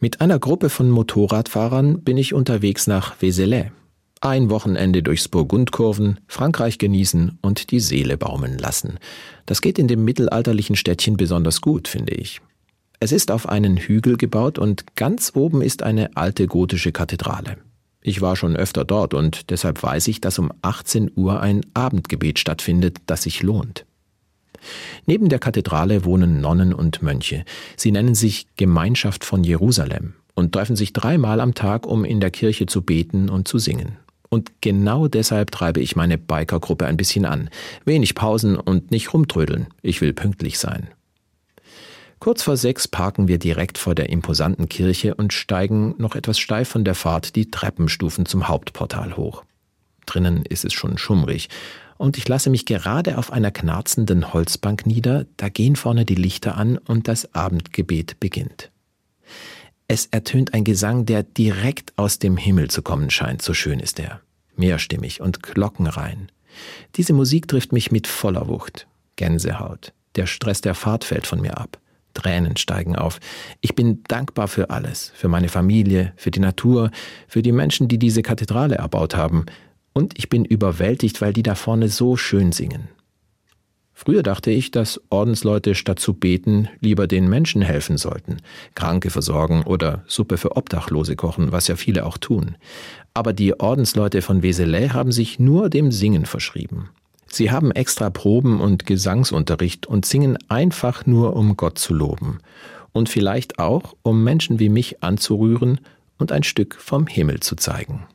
Mit einer Gruppe von Motorradfahrern bin ich unterwegs nach Vézelay. Ein Wochenende durchs Burgundkurven, Frankreich genießen und die Seele baumeln lassen. Das geht in dem mittelalterlichen Städtchen besonders gut, finde ich. Es ist auf einen Hügel gebaut und ganz oben ist eine alte gotische Kathedrale. Ich war schon öfter dort und deshalb weiß ich, dass um 18 Uhr ein Abendgebet stattfindet, das sich lohnt. Neben der Kathedrale wohnen Nonnen und Mönche. Sie nennen sich Gemeinschaft von Jerusalem und treffen sich dreimal am Tag, um in der Kirche zu beten und zu singen. Und genau deshalb treibe ich meine Bikergruppe ein bisschen an. Wenig Pausen und nicht rumtrödeln. Ich will pünktlich sein. Kurz vor sechs parken wir direkt vor der imposanten Kirche und steigen noch etwas steif von der Fahrt die Treppenstufen zum Hauptportal hoch. Drinnen ist es schon schummrig und ich lasse mich gerade auf einer knarzenden Holzbank nieder, da gehen vorne die Lichter an und das Abendgebet beginnt. Es ertönt ein Gesang, der direkt aus dem Himmel zu kommen scheint, so schön ist er. Mehrstimmig und glockenrein. Diese Musik trifft mich mit voller Wucht. Gänsehaut. Der Stress der Fahrt fällt von mir ab. Tränen steigen auf. Ich bin dankbar für alles, für meine Familie, für die Natur, für die Menschen, die diese Kathedrale erbaut haben, und ich bin überwältigt, weil die da vorne so schön singen. Früher dachte ich, dass Ordensleute statt zu beten lieber den Menschen helfen sollten, Kranke versorgen oder Suppe für Obdachlose kochen, was ja viele auch tun. Aber die Ordensleute von Weselay haben sich nur dem Singen verschrieben. Sie haben extra Proben und Gesangsunterricht und singen einfach nur, um Gott zu loben. Und vielleicht auch, um Menschen wie mich anzurühren und ein Stück vom Himmel zu zeigen.